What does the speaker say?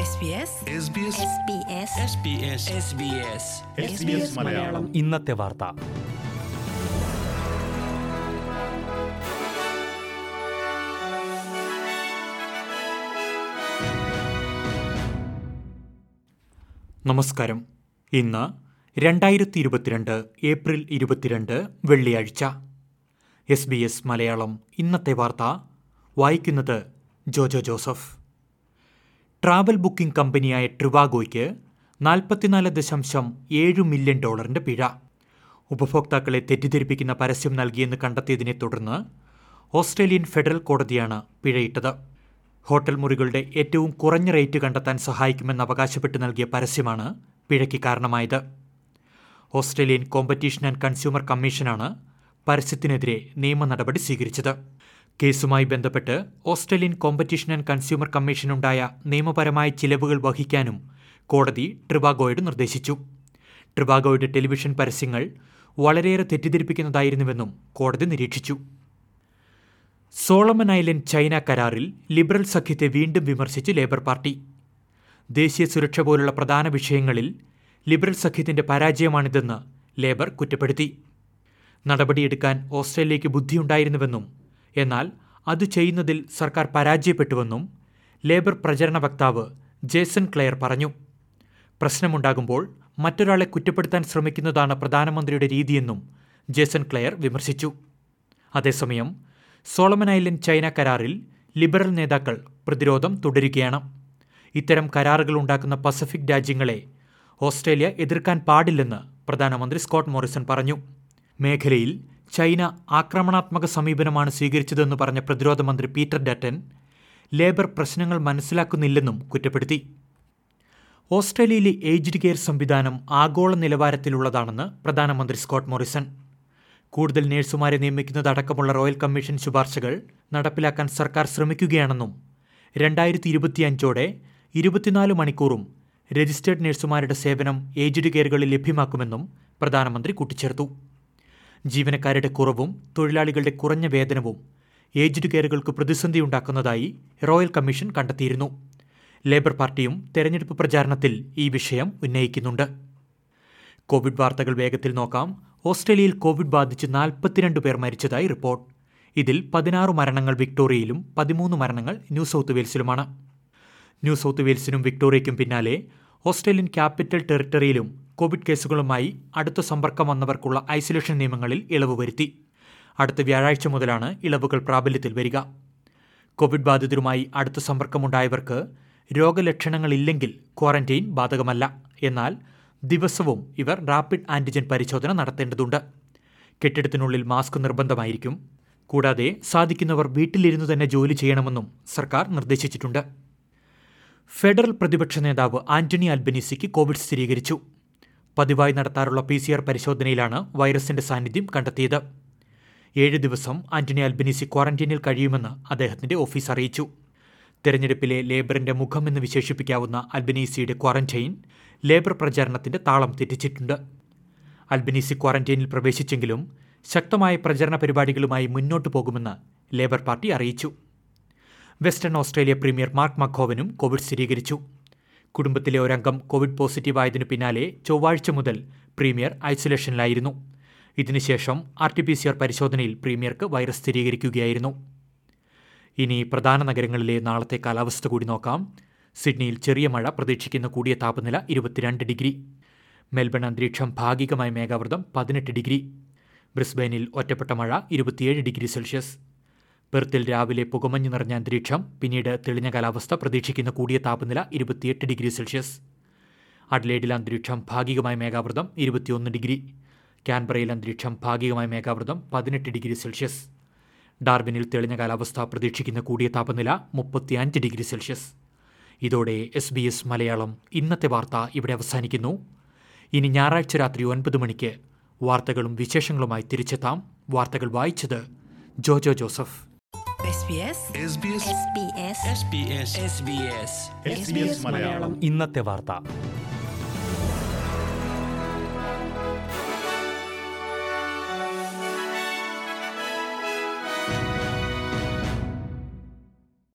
SBS SBS Malayalam. ഇന്നത്തെ വാർത്ത. നമസ്കാരം. ഇന്ന് രണ്ടായിരത്തി ഇരുപത്തിരണ്ട് ഏപ്രിൽ ഇരുപത്തിരണ്ട് വെള്ളിയാഴ്ച. S B S Malayalam. ഇന്നത്തെ വാർത്ത വായിക്കുന്നത് ജോജോ ജോസഫ്. ട്രാവൽ ബുക്കിംഗ് കമ്പനിയായ ട്രിവാഗോയ്ക്ക് നാൽപ്പത്തിനാല് ദശാംശം ഏഴ് മില്യൺ ഡോളറിന്റെ പിഴ. ഉപഭോക്താക്കളെ തെറ്റിദ്ധരിപ്പിക്കുന്ന പരസ്യം നൽകിയെന്ന് കണ്ടെത്തിയതിനെ തുടർന്ന് ഓസ്ട്രേലിയൻ ഫെഡറൽ കോടതിയാണ് പിഴയിട്ടത്. ഹോട്ടൽ മുറികളുടെ ഏറ്റവും കുറഞ്ഞ റേറ്റ് കണ്ടെത്താൻ സഹായിക്കുമെന്ന് അവകാശപ്പെട്ട് നൽകിയ പരസ്യമാണ് പിഴയ്ക്ക് കാരണമായത്. ഓസ്ട്രേലിയൻ കോമ്പറ്റീഷൻ ആൻഡ് കൺസ്യൂമർ കമ്മീഷനാണ് പരസ്യത്തിനെതിരെ നിയമ നടപടി സ്വീകരിച്ചത്. കേസുമായി ബന്ധപ്പെട്ട് ഓസ്ട്രേലിയൻ കോമ്പറ്റീഷൻ ആൻഡ് കൺസ്യൂമർ കമ്മീഷനുണ്ടായ നിയമപരമായ ചിലവുകൾ വഹിക്കാനും കോടതി ട്രിബാഗോയോട് നിർദ്ദേശിച്ചു. ട്രിബാഗോയുടെ ടെലിവിഷൻ പരസ്യങ്ങൾ വളരെയേറെ തെറ്റിദ്ധരിപ്പിക്കുന്നതായിരുന്നുവെന്നും കോടതി നിരീക്ഷിച്ചു. സോളമൻ ഐലൻഡ് ചൈന കരാറിൽ ലിബറൽ സഖ്യത്തെ വീണ്ടും വിമർശിച്ച് ലേബർ പാർട്ടി. ദേശീയ സുരക്ഷ പോലുള്ള പ്രധാന വിഷയങ്ങളിൽ ലിബറൽ സഖ്യത്തിന്റെ പരാജയമാണിതെന്ന് ലേബർ കുറ്റപ്പെടുത്തി. നടപടിയെടുക്കാൻ ഓസ്ട്രേലിയയ്ക്ക് ബുദ്ധിയുണ്ടായിരുന്നുവെന്നും എന്നാൽ അത് ചെയ്യുന്നതിൽ സർക്കാർ പരാജയപ്പെട്ടുവെന്നും ലേബർ പ്രചരണ വക്താവ് ജേസൺ ക്ലെയർ പറഞ്ഞു. പ്രശ്നമുണ്ടാകുമ്പോൾ മറ്റൊരാളെ കുറ്റപ്പെടുത്താൻ ശ്രമിക്കുന്നതാണ് പ്രധാനമന്ത്രിയുടെ രീതിയെന്നും ജേസൺ ക്ലെയർ വിമർശിച്ചു. അതേസമയം സോളമൻ ഐലൻഡ് ചൈന കരാറിൽ ലിബറൽ നേതാക്കൾ പ്രതിരോധം തുടരുകയാണ്. ഇത്തരം കരാറുകൾ ഉണ്ടാക്കുന്ന പസഫിക് രാജ്യങ്ങളെ ഓസ്ട്രേലിയ എതിർക്കാൻ പാടില്ലെന്ന് പ്രധാനമന്ത്രി സ്കോട്ട് മോറിസൺ പറഞ്ഞു. മേഖലയിൽ ചൈന ആക്രമണാത്മക സമീപനമാണ് സ്വീകരിച്ചതെന്ന് പറഞ്ഞ പ്രതിരോധ മന്ത്രി പീറ്റർ ഡറ്റൻ ലേബർ പ്രശ്നങ്ങൾ മനസ്സിലാക്കുന്നില്ലെന്നും കുറ്റപ്പെടുത്തി. ഓസ്ട്രേലിയയിലെ ഏജ്ഡ് കെയർ സംവിധാനം ആഗോള നിലവാരത്തിലുള്ളതാണെന്ന് പ്രധാനമന്ത്രി സ്കോട്ട് മോറിസൺ. കൂടുതൽ നഴ്സുമാരെ നിയമിക്കുന്നതടക്കമുള്ള റോയൽ കമ്മീഷൻ ശുപാർശകൾ നടപ്പിലാക്കാൻ സർക്കാർ ശ്രമിക്കുകയാണെന്നും രണ്ടായിരത്തി ഇരുപത്തിയഞ്ചോടെ ഇരുപത്തിനാല് മണിക്കൂറും രജിസ്റ്റേർഡ് നഴ്സുമാരുടെ സേവനം ഏജ്ഡ് കെയറുകളിൽ ലഭ്യമാക്കുമെന്നും പ്രധാനമന്ത്രി കൂട്ടിച്ചേർത്തു. ജീവനക്കാരുടെ കുറവും തൊഴിലാളികളുടെ കുറഞ്ഞ വേതനവും ഏജ്ഡ് കെയറുകൾക്ക് പ്രതിസന്ധിയുണ്ടാക്കുന്നതായി റോയൽ കമ്മീഷൻ കണ്ടെത്തിയിരുന്നു. ലേബർ പാർട്ടിയും തെരഞ്ഞെടുപ്പ് പ്രചാരണത്തിൽ ഈ വിഷയം ഉന്നയിക്കുന്നുണ്ട്. കോവിഡ് വാർത്തകൾ വേഗത്തിൽ നോക്കാം. ഓസ്ട്രേലിയയിൽ കോവിഡ് ബാധിച്ച് നാൽപ്പത്തിരണ്ട് പേർ മരിച്ചതായി റിപ്പോർട്ട്. ഇതിൽ പതിനാറ് മരണങ്ങൾ വിക്ടോറിയയിലും പതിമൂന്ന് മരണങ്ങൾ ന്യൂ സൗത്ത് വെയിൽസിലുമാണ്. ന്യൂ സൗത്ത് വെയിൽസിനും വിക്ടോറിയയ്ക്കും പിന്നാലെ ഓസ്ട്രേലിയൻ ക്യാപിറ്റൽ ടെറിട്ടറിയിലും കോവിഡ് കേസുകളുമായി അടുത്ത സമ്പർക്കം വന്നവർക്കുള്ള ഐസൊലേഷൻ നിയമങ്ങളിൽ ഇളവ് വരുത്തി. അടുത്ത വ്യാഴാഴ്ച മുതലാണ് ഇളവുകൾ പ്രാബല്യത്തിൽ വരിക. കോവിഡ് ബാധിതരുമായി അടുത്ത സമ്പർക്കമുണ്ടായവർക്ക് രോഗലക്ഷണങ്ങളില്ലെങ്കിൽ ക്വാറന്റൈൻ ബാധകമല്ല. എന്നാൽ ദിവസവും ഇവർ റാപ്പിഡ് ആന്റിജൻ പരിശോധന നടത്തേണ്ടതുണ്ട്. കെട്ടിടത്തിനുള്ളിൽ മാസ്ക് നിർബന്ധമായിരിക്കും. കൂടാതെ സാധിക്കുന്നവർ വീട്ടിലിരുന്നു തന്നെ ജോലി ചെയ്യണമെന്നും സർക്കാർ നിർദ്ദേശിച്ചിട്ടുണ്ട്. ഫെഡറൽ പ്രതിപക്ഷ നേതാവ് ആന്റണി അൽബനീസിക്ക് കോവിഡ് സ്ഥിരീകരിച്ചു. പതിവായി നടത്താറുള്ള പി സി ആർ പരിശോധനയിലാണ് വൈറസിന്റെ സാന്നിധ്യം കണ്ടെത്തിയത്. ഏഴ് ദിവസം ആന്റണി അൽബനീസി ക്വാറന്റീനിൽ കഴിയുമെന്ന് അദ്ദേഹത്തിന്റെ ഓഫീസ് അറിയിച്ചു. തെരഞ്ഞെടുപ്പിലെ ലേബറിന്റെ മുഖമെന്ന് വിശേഷിപ്പിക്കാവുന്ന അൽബനീസിയുടെ ക്വാറന്റൈൻ ലേബർ പ്രചാരണത്തിന്റെ താളം തെറ്റിച്ചിട്ടുണ്ട്. അൽബനീസി ക്വാറന്റൈനിൽ പ്രവേശിച്ചെങ്കിലും ശക്തമായ പ്രചരണ പരിപാടികളുമായി മുന്നോട്ടു പോകുമെന്ന് ലേബർ പാർട്ടി അറിയിച്ചു. വെസ്റ്റേൺ ഓസ്ട്രേലിയ പ്രീമിയർ മാർക്ക് മഖോവനും കോവിഡ് സ്ഥിരീകരിച്ചു. കുടുംബത്തിലെ ഒരംഗം കോവിഡ് പോസിറ്റീവായതിനു പിന്നാലെ ചൊവ്വാഴ്ച മുതൽ പ്രീമിയർ ഐസൊലേഷനിലായിരുന്നു. ഇതിനുശേഷം R T P C R പരിശോധനയിൽ പ്രീമിയർക്ക് വൈറസ് സ്ഥിരീകരിക്കുകയായിരുന്നു. ഇനി പ്രധാന നഗരങ്ങളിലെ നാളത്തെ കാലാവസ്ഥ കൂടി നോക്കാം. സിഡ്നിയിൽ ചെറിയ മഴ പ്രതീക്ഷിക്കുന്ന കൂടിയ താപനില ഇരുപത്തിരണ്ട് ഡിഗ്രി. മെൽബൺ അന്തരീക്ഷം ഭാഗികമായ മേഘാവൃതം പതിനെട്ട് ഡിഗ്രി. ബ്രിസ്ബെയിനിൽ ഒറ്റപ്പെട്ട മഴ ഇരുപത്തിയേഴ് ഡിഗ്രി സെൽഷ്യസ്. പെർത്തിൽ രാവിലെ പുകമഞ്ഞ് നിറഞ്ഞ അന്തരീക്ഷം പിന്നീട് തെളിഞ്ഞ കാലാവസ്ഥ പ്രതീക്ഷിക്കുന്ന കൂടിയ താപനില ഇരുപത്തിയെട്ട് ഡിഗ്രി സെൽഷ്യസ്. അഡ്ലേഡിൽ അന്തരീക്ഷം ഭാഗികമായ മേഘാവൃതം ഇരുപത്തിയൊന്ന് ഡിഗ്രി. ക്യാൻബറയിൽ അന്തരീക്ഷം ഭാഗികമായ മേഘാവൃതം പതിനെട്ട് ഡിഗ്രി സെൽഷ്യസ്. ഡാർബിനിൽ തെളിഞ്ഞ കാലാവസ്ഥ പ്രതീക്ഷിക്കുന്ന കൂടിയ താപനില മുപ്പത്തിയഞ്ച് ഡിഗ്രി സെൽഷ്യസ്. ഇതോടെ എസ് ബി എസ് മലയാളം ഇന്നത്തെ വാർത്ത ഇവിടെ അവസാനിക്കുന്നു. ഇനി ഞായറാഴ്ച രാത്രി ഒൻപത് മണിക്ക് വാർത്തകളും വിശേഷങ്ങളുമായി തിരിച്ചെത്താം. വാർത്തകൾ വായിച്ചത് ജോജോ ജോസഫ്. ഇന്നത്തെ വാർത്ത.